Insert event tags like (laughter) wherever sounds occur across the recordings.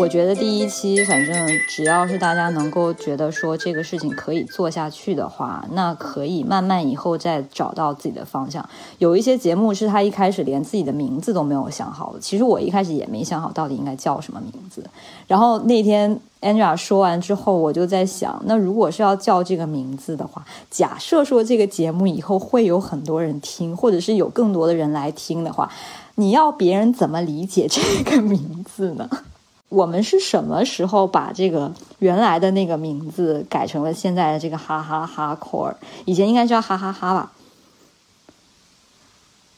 我觉得第一期，反正只要是大家能够觉得说这个事情可以做下去的话，那可以慢慢以后再找到自己的方向。有一些节目是他一开始连自己的名字都没有想好的，其实我一开始也没想好到底应该叫什么名字。然后那天 Angela 说完之后，我就在想，那如果是要叫这个名字的话，假设说这个节目以后会有很多人听，或者是有更多的人来听的话，你要别人怎么理解这个名字呢？我们是什么时候把这个原来的那个名字改成了现在的这个哈哈哈 core？以前应该叫哈哈哈吧？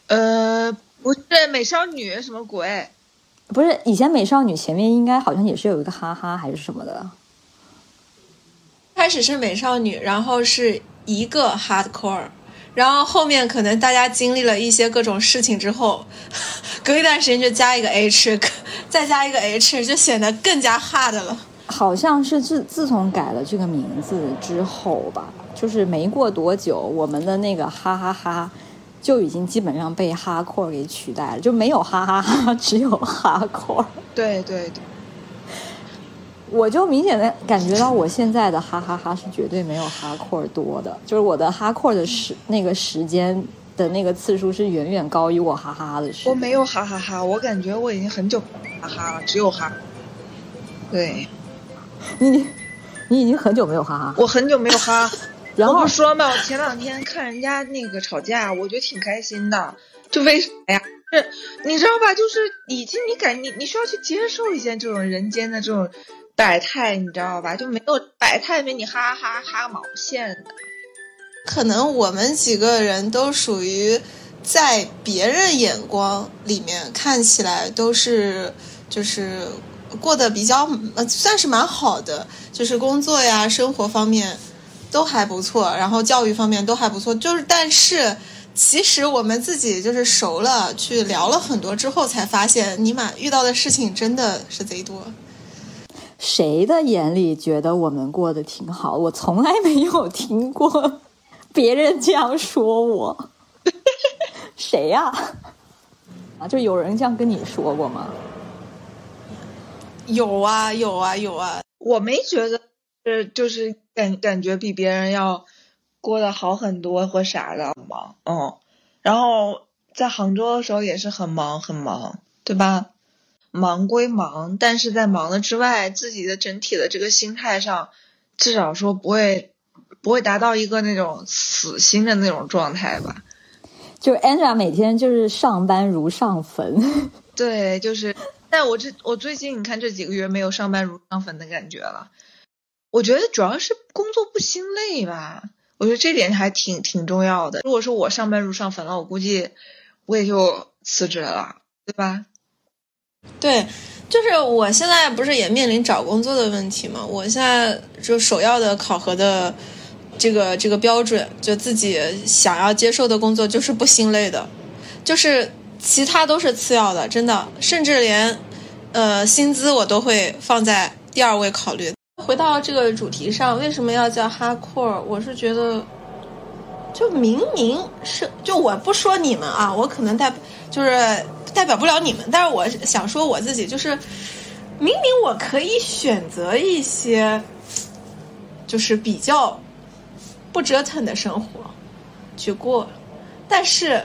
呃，不是美少女什么鬼？不是，以前美少女前面应该好像也是有一个哈哈还是什么的。开始是美少女，然后是一个 hardcore，然后后面可能大家经历了一些各种事情之后，(laughs) 隔一段时间就加一个 h，(laughs) 再加一个 h，就显得更加 hard 了。好像是自自从改了这个名字之后吧，就是没过多久，我们的那个哈哈哈就已经基本上被哈 core 给取代了，就没有哈哈哈，只有哈 core。对对对，我就明显的感觉到，我现在的哈哈哈是绝对没有哈 core 多的，就是我的哈 core 的时那个时间的那个次数是远远高于我哈哈哈的时间。我没有哈哈哈，我感觉我已经很久哈哈了，只有哈。对，你你已经很久没有哈哈，我很久没有哈。然后我不说嘛，我前两天看人家那个吵架，我觉得挺开心的。就为啥呀？是你知道吧？就是已经你感你你需要去接受一些这种人间的这种百态，你知道吧？就没有百态没你哈哈哈毛线的。可能我们几个人都属于在别人眼光里面看起来都是就是过得比较呃算是蛮好的，就是工作呀、生活方面都还不错，然后教育方面都还不错。就是但是其实我们自己就是熟了，去聊了很多之后，才发现尼玛遇到的事情真的是贼多。谁的眼里觉得我们过得挺好？我从来没有听过别人这样说我。(laughs) 谁呀、啊？就有人这样跟你说过吗？有啊有啊有啊，我没觉得是就是感感觉比别人要过得好很多或啥的忙，嗯，然后在杭州的时候也是很忙很忙，对吧？忙归忙，但是在忙的之外，自己的整体的这个心态上，至少说不会不会达到一个那种死心的那种状态吧。就是 Angela 每天就是上班如上坟，(laughs) 对，就是，但我这我最近你看这几个月没有上班如上坟的感觉了。我觉得主要是工作不心累吧，我觉得这点还挺挺重要的。如果说我上班如上坟了，我估计我也就辞职了，对吧？对，就是我现在不是也面临找工作的问题嘛？我现在就首要的考核的这个这个标准，就自己想要接受的工作就是不心累的，就是其他都是次要的，真的，甚至连呃薪资我都会放在第二位考虑。回到这个主题上，为什么要叫 hardcore？我是觉得，就明明是就我不说你们啊，我可能代就是代表不了你们，但是我想说我自己，就是明明我可以选择一些，就是比较不折腾的生活去过，但是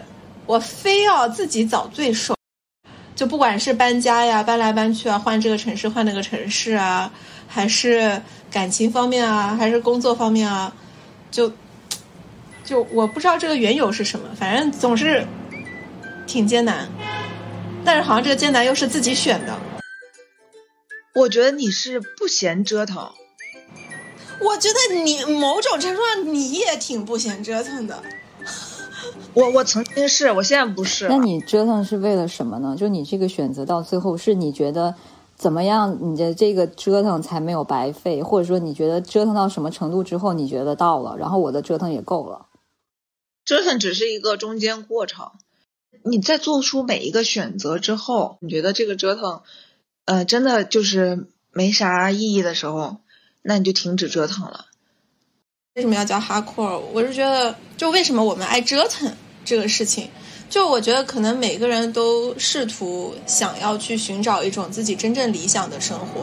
我非要自己找罪受。就不管是搬家呀、搬来搬去啊、换这个城市、换那个城市啊，还是感情方面啊，还是工作方面啊，就就我不知道这个缘由是什么，反正总是挺艰难。但是好像这个艰难又是自己选的。我觉得你是不嫌折腾，我觉得你某种程度上你也挺不嫌折腾的。我我曾经是，我现在不是。那你折腾是为了什么呢？就你这个选择到最后，是你觉得怎么样，你的这个折腾才没有白费，或者说你觉得折腾到什么程度之后，你觉得到了，然后我的折腾也够了。折腾只是一个中间过程，你在做出每一个选择之后，你觉得这个折腾，呃，真的就是没啥意义的时候，那你就停止折腾了。为什么要叫哈库尔？我是觉得，就为什么我们爱折腾这个事情，就我觉得，可能每个人都试图想要去寻找一种自己真正理想的生活，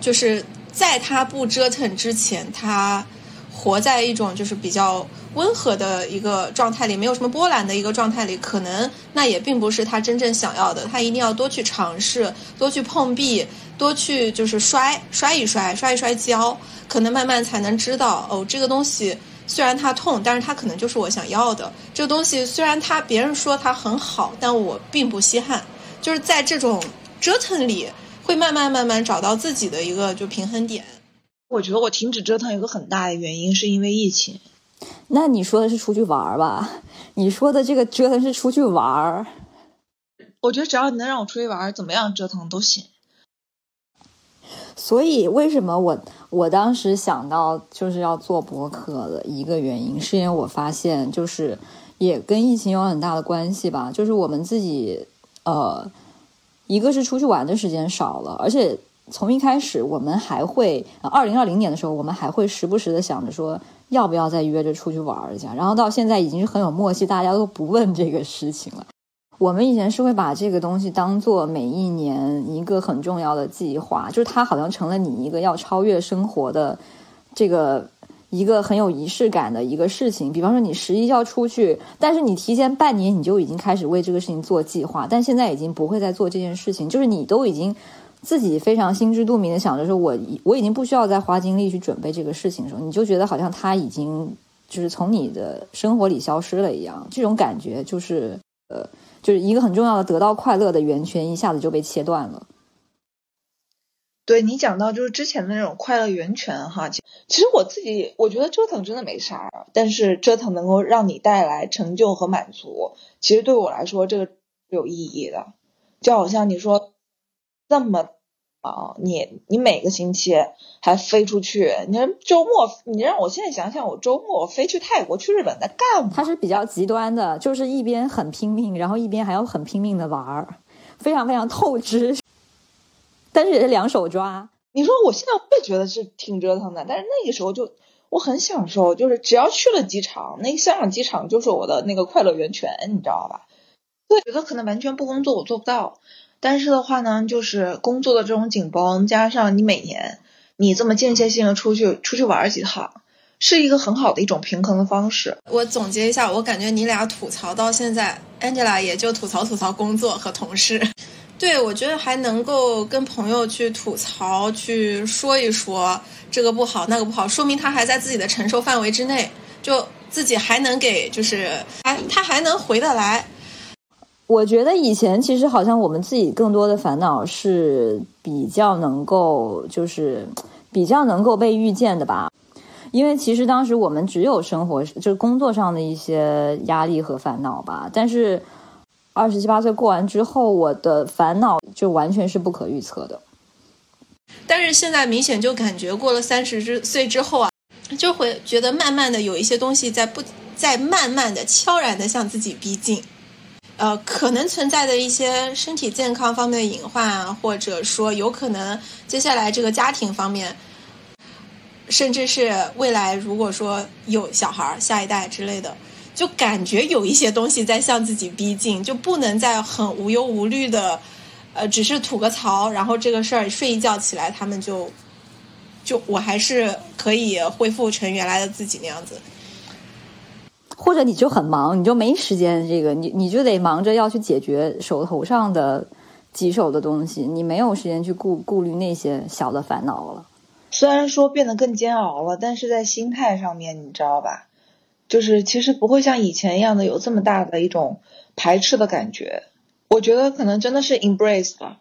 就是在他不折腾之前，他活在一种就是比较温和的一个状态里，没有什么波澜的一个状态里，可能那也并不是他真正想要的。他一定要多去尝试，多去碰壁，多去就是摔摔一摔，摔一摔跤，可能慢慢才能知道哦，这个东西。虽然它痛，但是它可能就是我想要的这个东西。虽然它别人说它很好，但我并不稀罕。就是在这种折腾里，会慢慢慢慢找到自己的一个就平衡点。我觉得我停止折腾有个很大的原因是因为疫情。那你说的是出去玩儿吧？你说的这个折腾是出去玩儿。我觉得只要你能让我出去玩儿，怎么样折腾都行。所以，为什么我我当时想到就是要做博客的一个原因，是因为我发现就是也跟疫情有很大的关系吧。就是我们自己呃，一个是出去玩的时间少了，而且从一开始我们还会，二零二零年的时候，我们还会时不时的想着说要不要再约着出去玩一下。然后到现在已经是很有默契，大家都不问这个事情了。我们以前是会把这个东西当做每一年一个很重要的计划，就是它好像成了你一个要超越生活的这个一个很有仪式感的一个事情。比方说，你十一要出去，但是你提前半年你就已经开始为这个事情做计划，但现在已经不会再做这件事情，就是你都已经自己非常心知肚明的想着说，我我已经不需要再花精力去准备这个事情的时候，你就觉得好像他已经就是从你的生活里消失了一样，这种感觉就是呃。就是一个很重要的得到快乐的源泉，一下子就被切断了。对你讲到就是之前的那种快乐源泉哈，其实我自己我觉得折腾真的没啥，但是折腾能够让你带来成就和满足，其实对我来说这个有意义的。就好像你说这么。啊，你你每个星期还飞出去？你说周末，你让我现在想想，我周末我飞去泰国、去日本在干嘛？他是比较极端的，就是一边很拼命，然后一边还要很拼命的玩儿，非常非常透支，但是也是两手抓。你说我现在会觉得是挺折腾的，但是那个时候就我很享受，就是只要去了机场，那个香港机场就是我的那个快乐源泉，你知道吧？我觉得可能完全不工作我做不到。但是的话呢，就是工作的这种紧绷，加上你每年你这么间歇性的出去出去玩几趟，是一个很好的一种平衡的方式。我总结一下，我感觉你俩吐槽到现在，Angela 也就吐槽吐槽工作和同事。(laughs) 对我觉得还能够跟朋友去吐槽，去说一说这个不好那个不好，说明他还在自己的承受范围之内，就自己还能给，就是还他还能回得来。我觉得以前其实好像我们自己更多的烦恼是比较能够，就是比较能够被预见的吧。因为其实当时我们只有生活，就是工作上的一些压力和烦恼吧。但是二十七八岁过完之后，我的烦恼就完全是不可预测的。但是现在明显就感觉过了三十之岁之后啊，就会觉得慢慢的有一些东西在不在慢慢的悄然的向自己逼近。呃，可能存在的一些身体健康方面的隐患啊，或者说有可能接下来这个家庭方面，甚至是未来如果说有小孩、下一代之类的，就感觉有一些东西在向自己逼近，就不能再很无忧无虑的，呃，只是吐个槽，然后这个事儿睡一觉起来，他们就就我还是可以恢复成原来的自己那样子。或者你就很忙，你就没时间，这个你你就得忙着要去解决手头上的棘手的东西，你没有时间去顾顾虑那些小的烦恼了。虽然说变得更煎熬了，但是在心态上面，你知道吧？就是其实不会像以前一样的有这么大的一种排斥的感觉。我觉得可能真的是 embrace 了。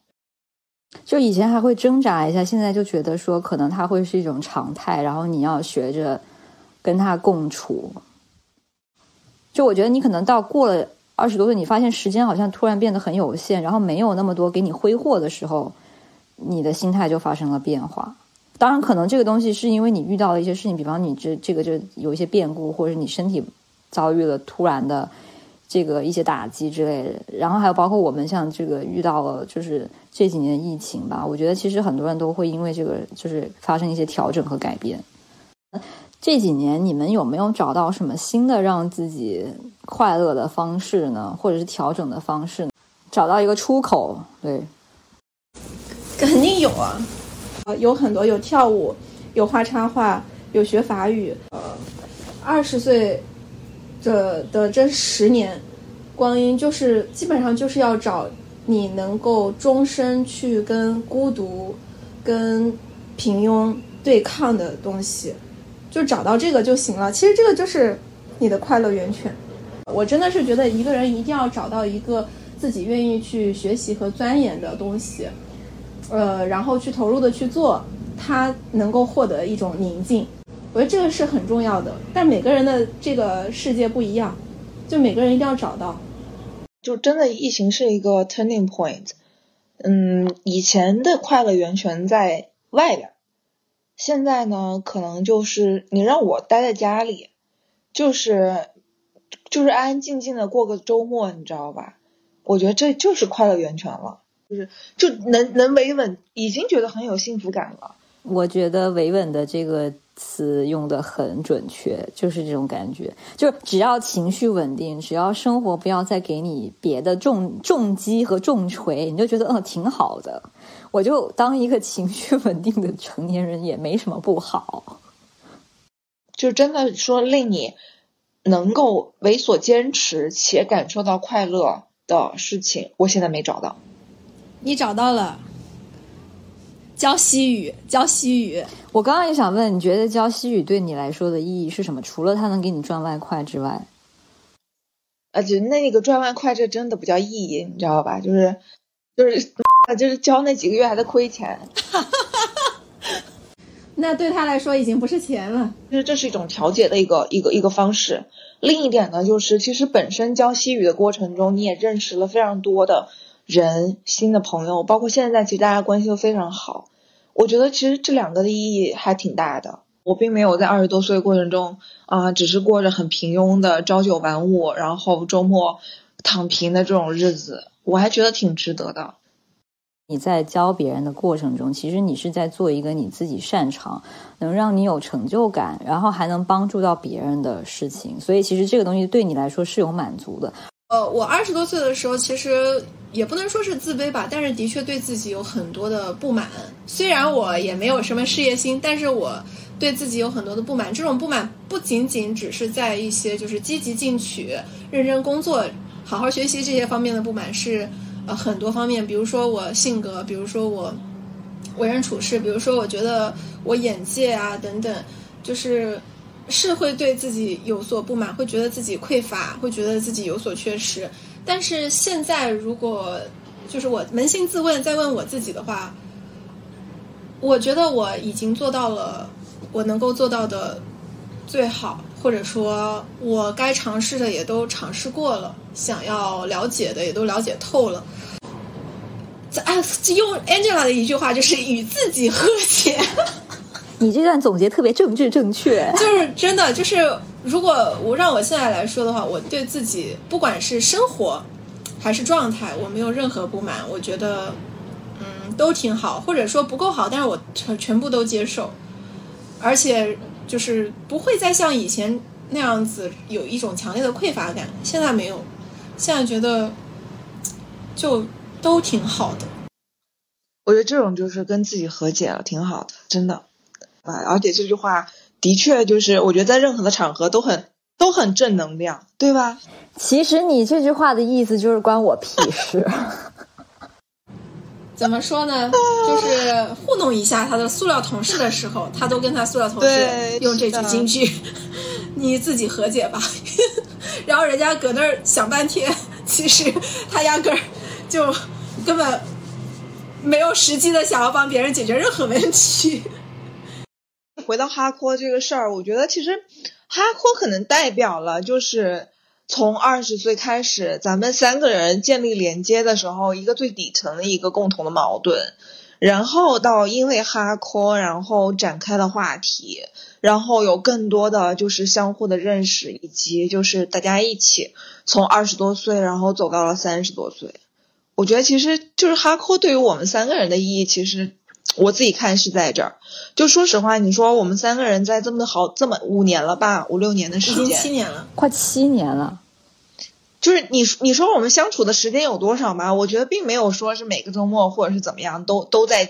就以前还会挣扎一下，现在就觉得说可能它会是一种常态，然后你要学着跟它共处。就我觉得你可能到过了二十多岁，你发现时间好像突然变得很有限，然后没有那么多给你挥霍的时候，你的心态就发生了变化。当然，可能这个东西是因为你遇到了一些事情，比方你这这个就有一些变故，或者你身体遭遇了突然的这个一些打击之类的。然后还有包括我们像这个遇到了就是这几年疫情吧，我觉得其实很多人都会因为这个就是发生一些调整和改变。这几年你们有没有找到什么新的让自己快乐的方式呢？或者是调整的方式？找到一个出口？对，肯定有啊，呃，有很多，有跳舞，有画插画，有学法语。呃，二十岁的的这十年光阴，就是基本上就是要找你能够终身去跟孤独、跟平庸对抗的东西。就找到这个就行了。其实这个就是你的快乐源泉。我真的是觉得一个人一定要找到一个自己愿意去学习和钻研的东西，呃，然后去投入的去做，他能够获得一种宁静。我觉得这个是很重要的。但每个人的这个世界不一样，就每个人一定要找到。就真的疫情是一个 turning point。嗯，以前的快乐源泉在外边。现在呢，可能就是你让我待在家里，就是就是安安静静的过个周末，你知道吧？我觉得这就是快乐源泉了，就是就能能维稳，已经觉得很有幸福感了。我觉得维稳的这个。词用的很准确，就是这种感觉。就是只要情绪稳定，只要生活不要再给你别的重重击和重锤，你就觉得嗯挺好的。我就当一个情绪稳定的成年人也没什么不好。就真的说令你能够为所坚持且感受到快乐的事情，我现在没找到。你找到了。教西语，教西语。我刚刚也想问，你觉得教西语对你来说的意义是什么？除了它能给你赚外快之外，啊，就那个赚外快，这真的不叫意义，你知道吧？就是，就是，就是交那几个月还在亏钱。(laughs) 那对他来说已经不是钱了。就是这是一种调节的一个一个一个方式。另一点呢，就是其实本身教西语的过程中，你也认识了非常多的。人新的朋友，包括现在，其实大家关系都非常好。我觉得其实这两个的意义还挺大的。我并没有在二十多岁的过程中啊，只是过着很平庸的朝九晚五，然后周末躺平的这种日子，我还觉得挺值得的。你在教别人的过程中，其实你是在做一个你自己擅长、能让你有成就感，然后还能帮助到别人的事情。所以，其实这个东西对你来说是有满足的。呃，我二十多岁的时候，其实。也不能说是自卑吧，但是的确对自己有很多的不满。虽然我也没有什么事业心，但是我对自己有很多的不满。这种不满不仅仅只是在一些就是积极进取、认真工作、好好学习这些方面的不满，是呃很多方面。比如说我性格，比如说我为人处事，比如说我觉得我眼界啊等等，就是是会对自己有所不满，会觉得自己匮乏，会觉得自己有所缺失。但是现在，如果就是我扪心自问，再问我自己的话，我觉得我已经做到了我能够做到的最好，或者说，我该尝试的也都尝试过了，想要了解的也都了解透了。啊，用 Angela 的一句话就是与自己和解。(laughs) 你这段总结特别政治正确，(laughs) 就是真的，就是如果我让我现在来说的话，我对自己不管是生活还是状态，我没有任何不满，我觉得嗯都挺好，或者说不够好，但是我全全部都接受，而且就是不会再像以前那样子有一种强烈的匮乏感，现在没有，现在觉得就都挺好的。我觉得这种就是跟自己和解了，挺好的，真的。而且这句话的确就是，我觉得在任何的场合都很都很正能量，对吧？其实你这句话的意思就是关我屁事。怎么说呢？就是糊弄一下他的塑料同事的时候，他都跟他塑料同事用这句金句：(laughs) “你自己和解吧。(laughs) ”然后人家搁那儿想半天，其实他压根儿就根本没有实际的想要帮别人解决任何问题。回到哈阔这个事儿，我觉得其实哈阔可能代表了，就是从二十岁开始，咱们三个人建立连接的时候，一个最底层的一个共同的矛盾，然后到因为哈科，然后展开的话题，然后有更多的就是相互的认识，以及就是大家一起从二十多岁，然后走到了三十多岁。我觉得其实就是哈科对于我们三个人的意义，其实我自己看是在这儿。就说实话，你说我们三个人在这么好这么五年了吧，五六年的时间已经，七年了。快七年了。就是你你说我们相处的时间有多少吗？我觉得并没有说是每个周末或者是怎么样都都在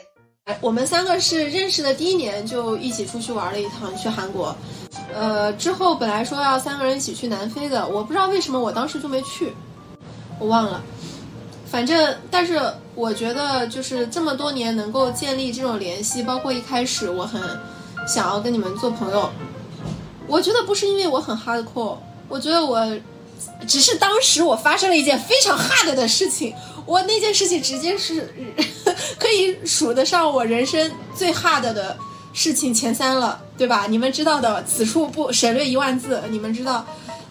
我们三个是认识的第一年就一起出去玩了一趟，去韩国。呃，之后本来说要三个人一起去南非的，我不知道为什么我当时就没去，我忘了。反正，但是我觉得就是这么多年能够建立这种联系，包括一开始我很想要跟你们做朋友，我觉得不是因为我很 hardcore，我觉得我只是当时我发生了一件非常 hard 的事情，我那件事情直接是 (laughs) 可以数得上我人生最 hard 的事情前三了，对吧？你们知道的，此处不省略一万字，你们知道。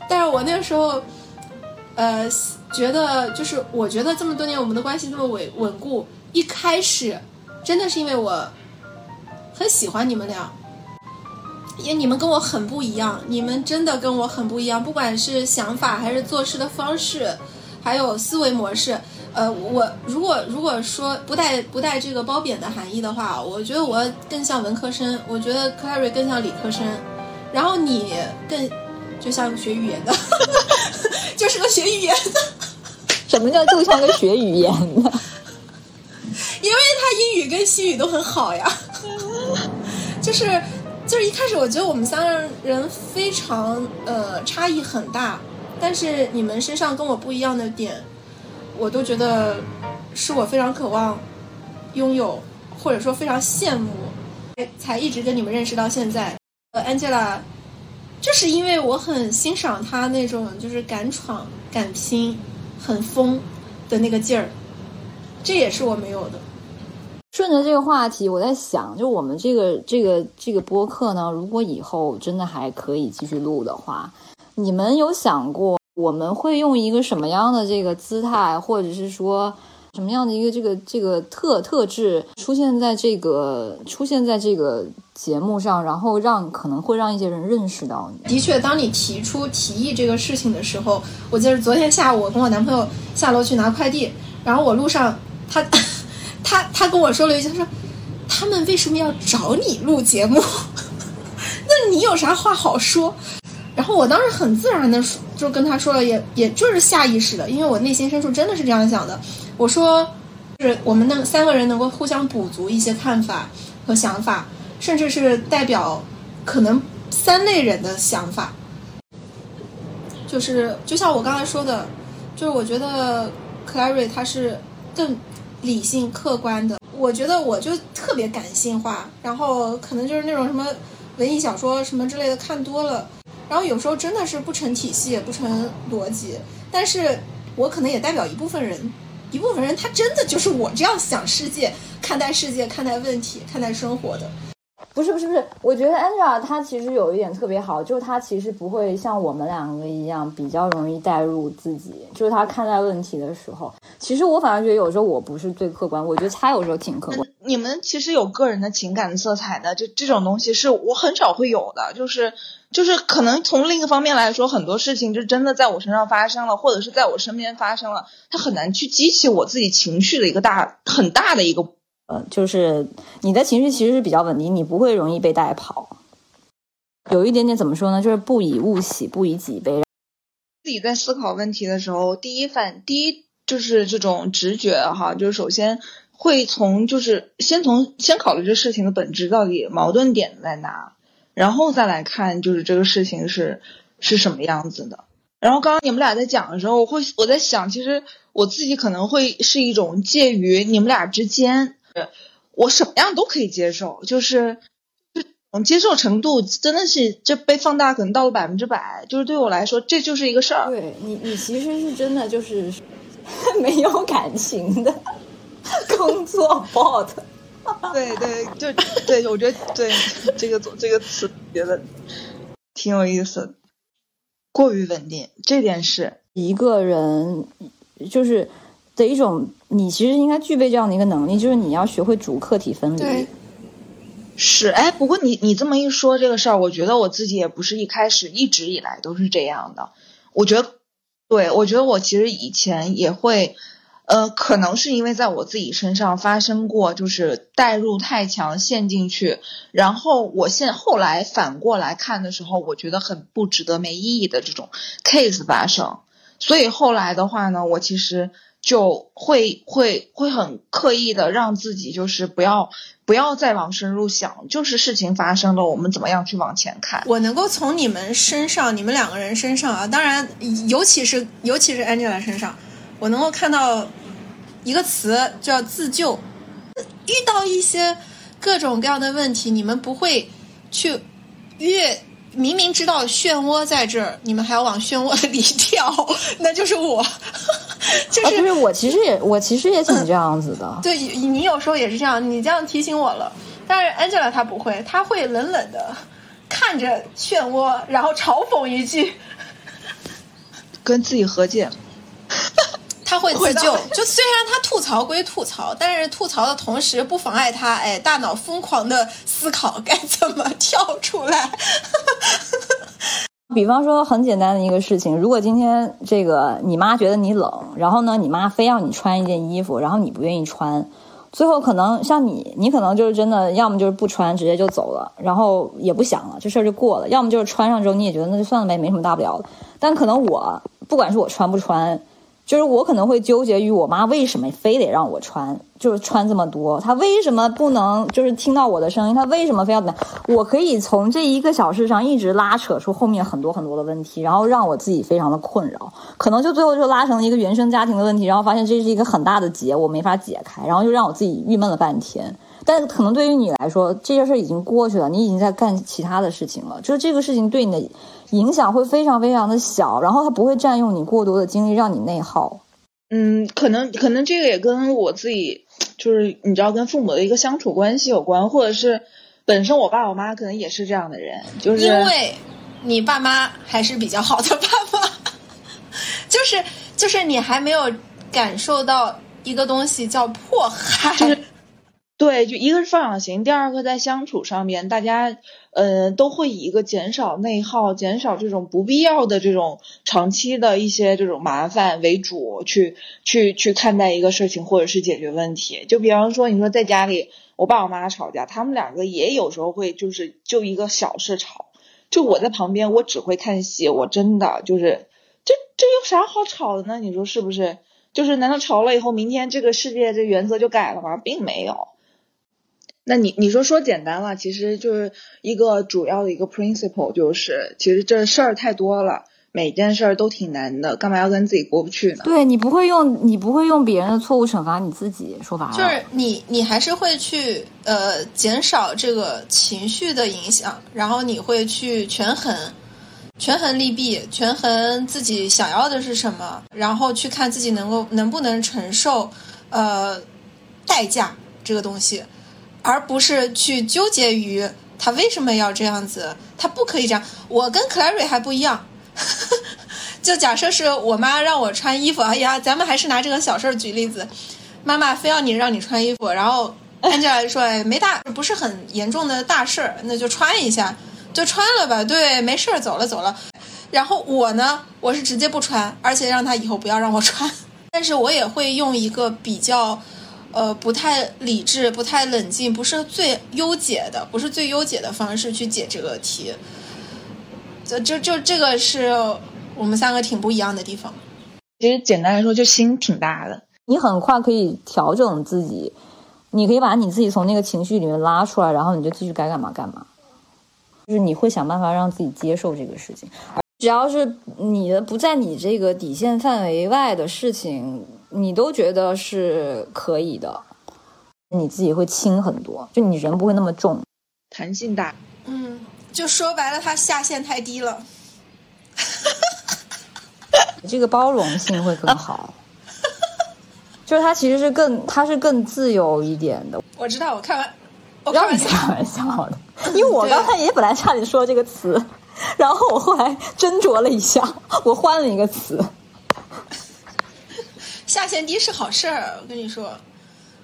但是我那个时候，呃，觉得就是我觉得这么多年我们的关系这么稳稳固，一开始真的是因为我很喜欢你们俩。因为你们跟我很不一样，你们真的跟我很不一样，不管是想法还是做事的方式，还有思维模式。呃，我如果如果说不带不带这个褒贬的含义的话，我觉得我更像文科生，我觉得 Clary 更像理科生，然后你更就像学语言的，(laughs) 就是个学语言的。什么叫就像个学语言的？因为他英语跟西语都很好呀，(laughs) 就是。就是一开始我觉得我们三个人非常呃差异很大，但是你们身上跟我不一样的点，我都觉得是我非常渴望拥有，或者说非常羡慕，才一直跟你们认识到现在。呃，Angela，这是因为我很欣赏她那种就是敢闯敢拼、很疯的那个劲儿，这也是我没有的。顺着这个话题，我在想，就我们这个这个这个播客呢，如果以后真的还可以继续录的话，你们有想过我们会用一个什么样的这个姿态，或者是说什么样的一个这个这个特特质出现在这个出现在这个节目上，然后让可能会让一些人认识到你。的确，当你提出提议这个事情的时候，我记得昨天下午我跟我男朋友下楼去拿快递，然后我路上他。(laughs) 他他跟我说了一句，他说：“他们为什么要找你录节目？(laughs) 那你有啥话好说？”然后我当时很自然的就跟他说了，也也就是下意识的，因为我内心深处真的是这样想的。我说，是我们那三个人能够互相补足一些看法和想法，甚至是代表可能三类人的想法。就是就像我刚才说的，就是我觉得 Clary 他是更。理性客观的，我觉得我就特别感性化，然后可能就是那种什么文艺小说什么之类的看多了，然后有时候真的是不成体系也，不成逻辑。但是我可能也代表一部分人，一部分人他真的就是我这样想世界、看待世界、看待问题、看待生活的。不是不是不是，我觉得 Angela 她其实有一点特别好，就是她其实不会像我们两个一样比较容易带入自己，就是她看待问题的时候，其实我反而觉得有时候我不是最客观，我觉得她有时候挺客观。你们其实有个人的情感色彩的，就这种东西是我很少会有的，就是就是可能从另一个方面来说，很多事情就真的在我身上发生了，或者是在我身边发生了，它很难去激起我自己情绪的一个大很大的一个。呃，就是你的情绪其实是比较稳定，你不会容易被带跑。有一点点怎么说呢？就是不以物喜，不以己悲。自己在思考问题的时候，第一反第一就是这种直觉哈，就是首先会从就是先从先考虑这事情的本质到底矛盾点在哪，然后再来看就是这个事情是是什么样子的。然后刚刚你们俩在讲的时候，我会我在想，其实我自己可能会是一种介于你们俩之间。我什么样都可以接受，就是这种接受程度真的是这被放大，可能到了百分之百。就是对我来说，这就是一个事儿。对你，你其实是真的就是 (laughs) 没有感情的工作 bot。(laughs) 对对，就对，我觉得对这个这个词觉得挺有意思。过于稳定，这点是一个人就是。的一种，你其实应该具备这样的一个能力，就是你要学会主客体分离。是，哎，不过你你这么一说这个事儿，我觉得我自己也不是一开始一直以来都是这样的。我觉得，对我觉得我其实以前也会，呃，可能是因为在我自己身上发生过，就是代入太强，陷进去，然后我现后来反过来看的时候，我觉得很不值得、没意义的这种 case 发生，所以后来的话呢，我其实就会会会很刻意的让自己就是不要不要再往深入想，就是事情发生了，我们怎么样去往前看。我能够从你们身上，你们两个人身上啊，当然，尤其是尤其是 Angela 身上。我能够看到一个词叫自救。遇到一些各种各样的问题，你们不会去越明明知道漩涡在这儿，你们还要往漩涡里跳，(laughs) 那就是我。(laughs) 就是不是我其实也我其实也挺这样子的。对你有时候也是这样，你这样提醒我了。但是 Angela 她不会，她会冷冷的看着漩涡，然后嘲讽一句，(laughs) 跟自己和解。他会自救，就虽然他吐槽归吐槽，但是吐槽的同时不妨碍他哎大脑疯狂的思考该怎么跳出来。比方说很简单的一个事情，如果今天这个你妈觉得你冷，然后呢你妈非要你穿一件衣服，然后你不愿意穿，最后可能像你，你可能就是真的要么就是不穿直接就走了，然后也不想了，这事儿就过了；要么就是穿上之后你也觉得那就算了呗，没什么大不了的。但可能我不管是我穿不穿。就是我可能会纠结于我妈为什么非得让我穿，就是穿这么多，她为什么不能就是听到我的声音，她为什么非要怎么样？我可以从这一个小事上一直拉扯出后面很多很多的问题，然后让我自己非常的困扰，可能就最后就拉成了一个原生家庭的问题，然后发现这是一个很大的结，我没法解开，然后就让我自己郁闷了半天。但可能对于你来说，这件事已经过去了，你已经在干其他的事情了。就是这个事情对你的影响会非常非常的小，然后它不会占用你过多的精力，让你内耗。嗯，可能可能这个也跟我自己，就是你知道，跟父母的一个相处关系有关，或者是本身我爸我妈可能也是这样的人，就是因为你爸妈还是比较好的爸妈，就是就是你还没有感受到一个东西叫迫害。对，就一个是放养型，第二个在相处上面，大家呃都会以一个减少内耗、减少这种不必要的这种长期的一些这种麻烦为主，去去去看待一个事情或者是解决问题。就比方说，你说在家里，我爸我妈吵架，他们两个也有时候会就是就一个小事吵，就我在旁边，我只会看戏，我真的就是这这有啥好吵的呢？你说是不是？就是难道吵了以后，明天这个世界这原则就改了吗？并没有。那你你说说简单了，其实就是一个主要的一个 principle，就是其实这事儿太多了，每件事儿都挺难的，干嘛要跟自己过不去呢？对你不会用你不会用别人的错误惩罚你自己，说白了就是你你还是会去呃减少这个情绪的影响，然后你会去权衡权衡利弊，权衡自己想要的是什么，然后去看自己能够能不能承受呃代价这个东西。而不是去纠结于他为什么要这样子，他不可以这样。我跟 Clary 还不一样，(laughs) 就假设是我妈让我穿衣服，哎呀，咱们还是拿这个小事儿举例子，妈妈非要你让你穿衣服，然后 Angela 说，哎，没大，不是很严重的大事儿，那就穿一下，就穿了吧，对，没事儿，走了走了。然后我呢，我是直接不穿，而且让他以后不要让我穿，但是我也会用一个比较。呃，不太理智，不太冷静，不是最优解的，不是最优解的方式去解这个题。就就就这个是我们三个挺不一样的地方。其实简单来说，就心挺大的。你很快可以调整自己，你可以把你自己从那个情绪里面拉出来，然后你就继续该干嘛干嘛。就是你会想办法让自己接受这个事情，只要是你的不在你这个底线范围外的事情。你都觉得是可以的，你自己会轻很多，就你人不会那么重，弹性大。嗯，就说白了，它下限太低了。(laughs) 这个包容性会更好，就是它其实是更，它是更自由一点的。我知道，我开玩，我开玩笑的，因为我刚才也本来差点说这个词，然后我后来斟酌了一下，我换了一个词。下限低是好事儿，我跟你说。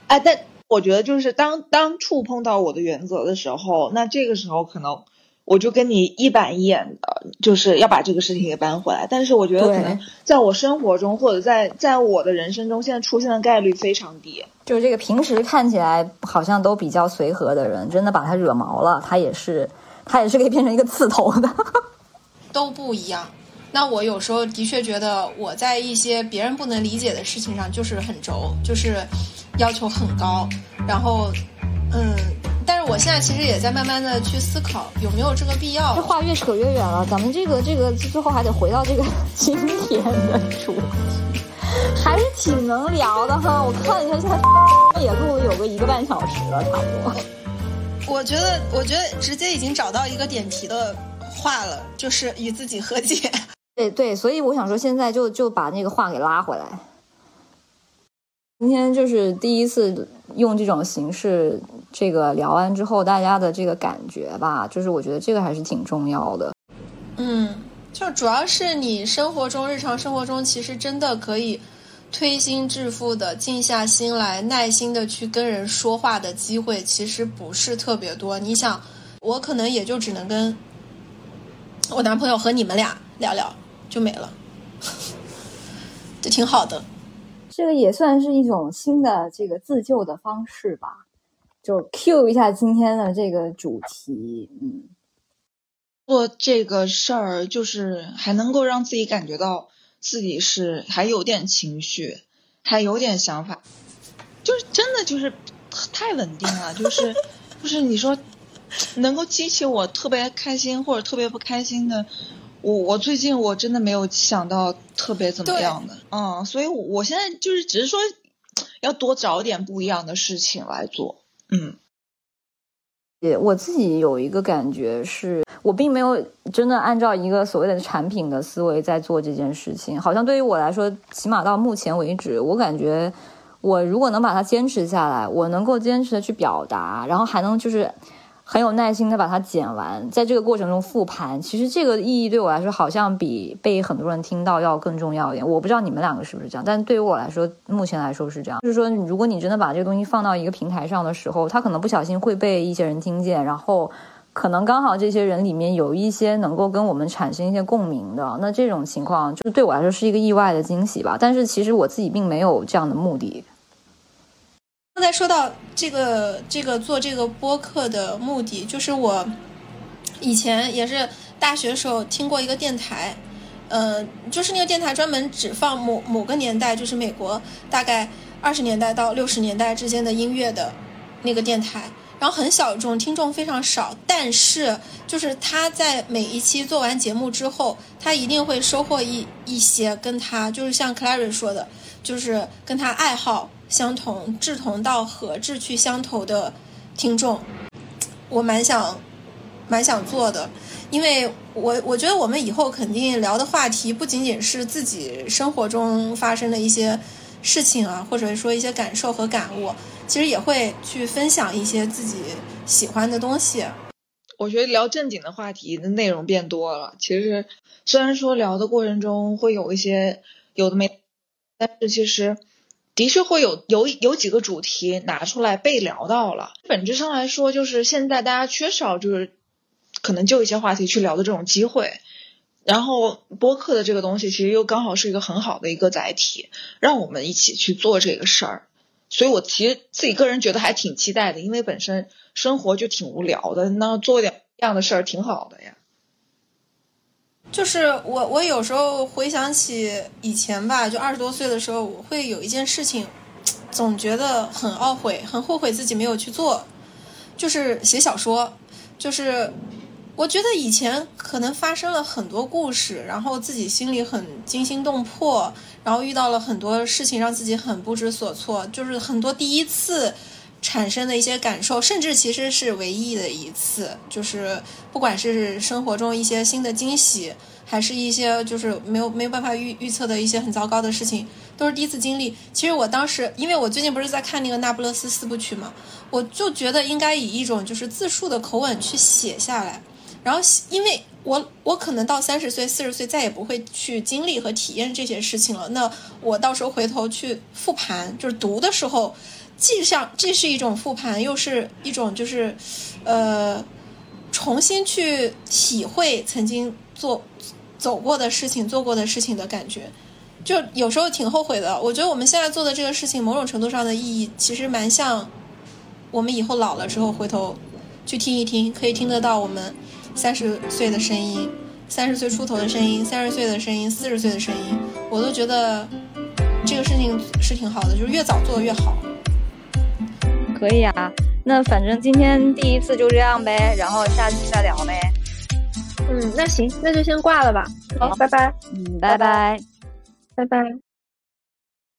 哎，但我觉得就是当当触碰到我的原则的时候，那这个时候可能我就跟你一板一眼的，就是要把这个事情给扳回来。但是我觉得可能在我生活中或者在在我的人生中，现在出现的概率非常低。就是这个平时看起来好像都比较随和的人，真的把他惹毛了，他也是他也是可以变成一个刺头的，(laughs) 都不一样。那我有时候的确觉得我在一些别人不能理解的事情上就是很轴，就是要求很高，然后嗯。但是我现在其实也在慢慢的去思考有没有这个必要。这话越扯越远了，咱们这个这个最后还得回到这个 (laughs) 今天的主题，还是挺能聊的哈。我看了一下，现在 (laughs) 也录了有个一个半小时了，差不多。我觉得，我觉得直接已经找到一个点题的话了，就是与自己和解。对对，所以我想说，现在就就把那个话给拉回来。今天就是第一次用这种形式，这个聊完之后，大家的这个感觉吧，就是我觉得这个还是挺重要的。嗯，就主要是你生活中、日常生活中，其实真的可以推心置腹的、静下心来、耐心的去跟人说话的机会，其实不是特别多。你想，我可能也就只能跟我男朋友和你们俩聊聊，就没了，就挺好的。这个也算是一种新的这个自救的方式吧，就 Q 一下今天的这个主题，嗯，做这个事儿就是还能够让自己感觉到自己是还有点情绪，还有点想法，就是真的就是太稳定了，就是就是你说能够激起我特别开心或者特别不开心的。我我最近我真的没有想到特别怎么样的，嗯，所以我现在就是只是说要多找点不一样的事情来做，嗯。也我自己有一个感觉是，我并没有真的按照一个所谓的产品的思维在做这件事情。好像对于我来说，起码到目前为止，我感觉我如果能把它坚持下来，我能够坚持的去表达，然后还能就是。很有耐心的把它剪完，在这个过程中复盘，其实这个意义对我来说好像比被很多人听到要更重要一点。我不知道你们两个是不是这样，但对于我来说，目前来说是这样。就是说，如果你真的把这个东西放到一个平台上的时候，它可能不小心会被一些人听见，然后可能刚好这些人里面有一些能够跟我们产生一些共鸣的，那这种情况就是对我来说是一个意外的惊喜吧。但是其实我自己并没有这样的目的。刚才说到这个这个做这个播客的目的，就是我以前也是大学时候听过一个电台，嗯，就是那个电台专门只放某某个年代，就是美国大概二十年代到六十年代之间的音乐的那个电台，然后很小众，听众非常少，但是就是他在每一期做完节目之后，他一定会收获一一些跟他就是像 Clary 说的，就是跟他爱好。相同志同道合、志趣相投的听众，我蛮想蛮想做的，因为我我觉得我们以后肯定聊的话题不仅仅是自己生活中发生的一些事情啊，或者说一些感受和感悟，其实也会去分享一些自己喜欢的东西。我觉得聊正经的话题的内容变多了，其实虽然说聊的过程中会有一些有的没，但是其实。的确会有有有几个主题拿出来被聊到了。本质上来说，就是现在大家缺少就是可能就一些话题去聊的这种机会。然后播客的这个东西其实又刚好是一个很好的一个载体，让我们一起去做这个事儿。所以我其实自己个人觉得还挺期待的，因为本身生活就挺无聊的，那做点这样的事儿挺好的呀。就是我，我有时候回想起以前吧，就二十多岁的时候，我会有一件事情，总觉得很懊悔，很后悔自己没有去做，就是写小说。就是我觉得以前可能发生了很多故事，然后自己心里很惊心动魄，然后遇到了很多事情，让自己很不知所措，就是很多第一次。产生的一些感受，甚至其实是唯一的一次，就是不管是生活中一些新的惊喜，还是一些就是没有没有办法预预测的一些很糟糕的事情，都是第一次经历。其实我当时，因为我最近不是在看那个《那不勒斯四部曲》嘛，我就觉得应该以一种就是自述的口吻去写下来。然后，因为我我可能到三十岁、四十岁再也不会去经历和体验这些事情了，那我到时候回头去复盘，就是读的时候。既像这是一种复盘，又是一种就是，呃，重新去体会曾经做走过的事情、做过的事情的感觉。就有时候挺后悔的。我觉得我们现在做的这个事情，某种程度上的意义，其实蛮像我们以后老了之后回头去听一听，可以听得到我们三十岁的声音、三十岁出头的声音、三十岁的声音、四十岁的声音，我都觉得这个事情是挺好的，就是越早做越好。可以啊，那反正今天第一次就这样呗，然后下次再聊呗。嗯，那行，那就先挂了吧。好，拜拜。嗯，拜拜。拜拜。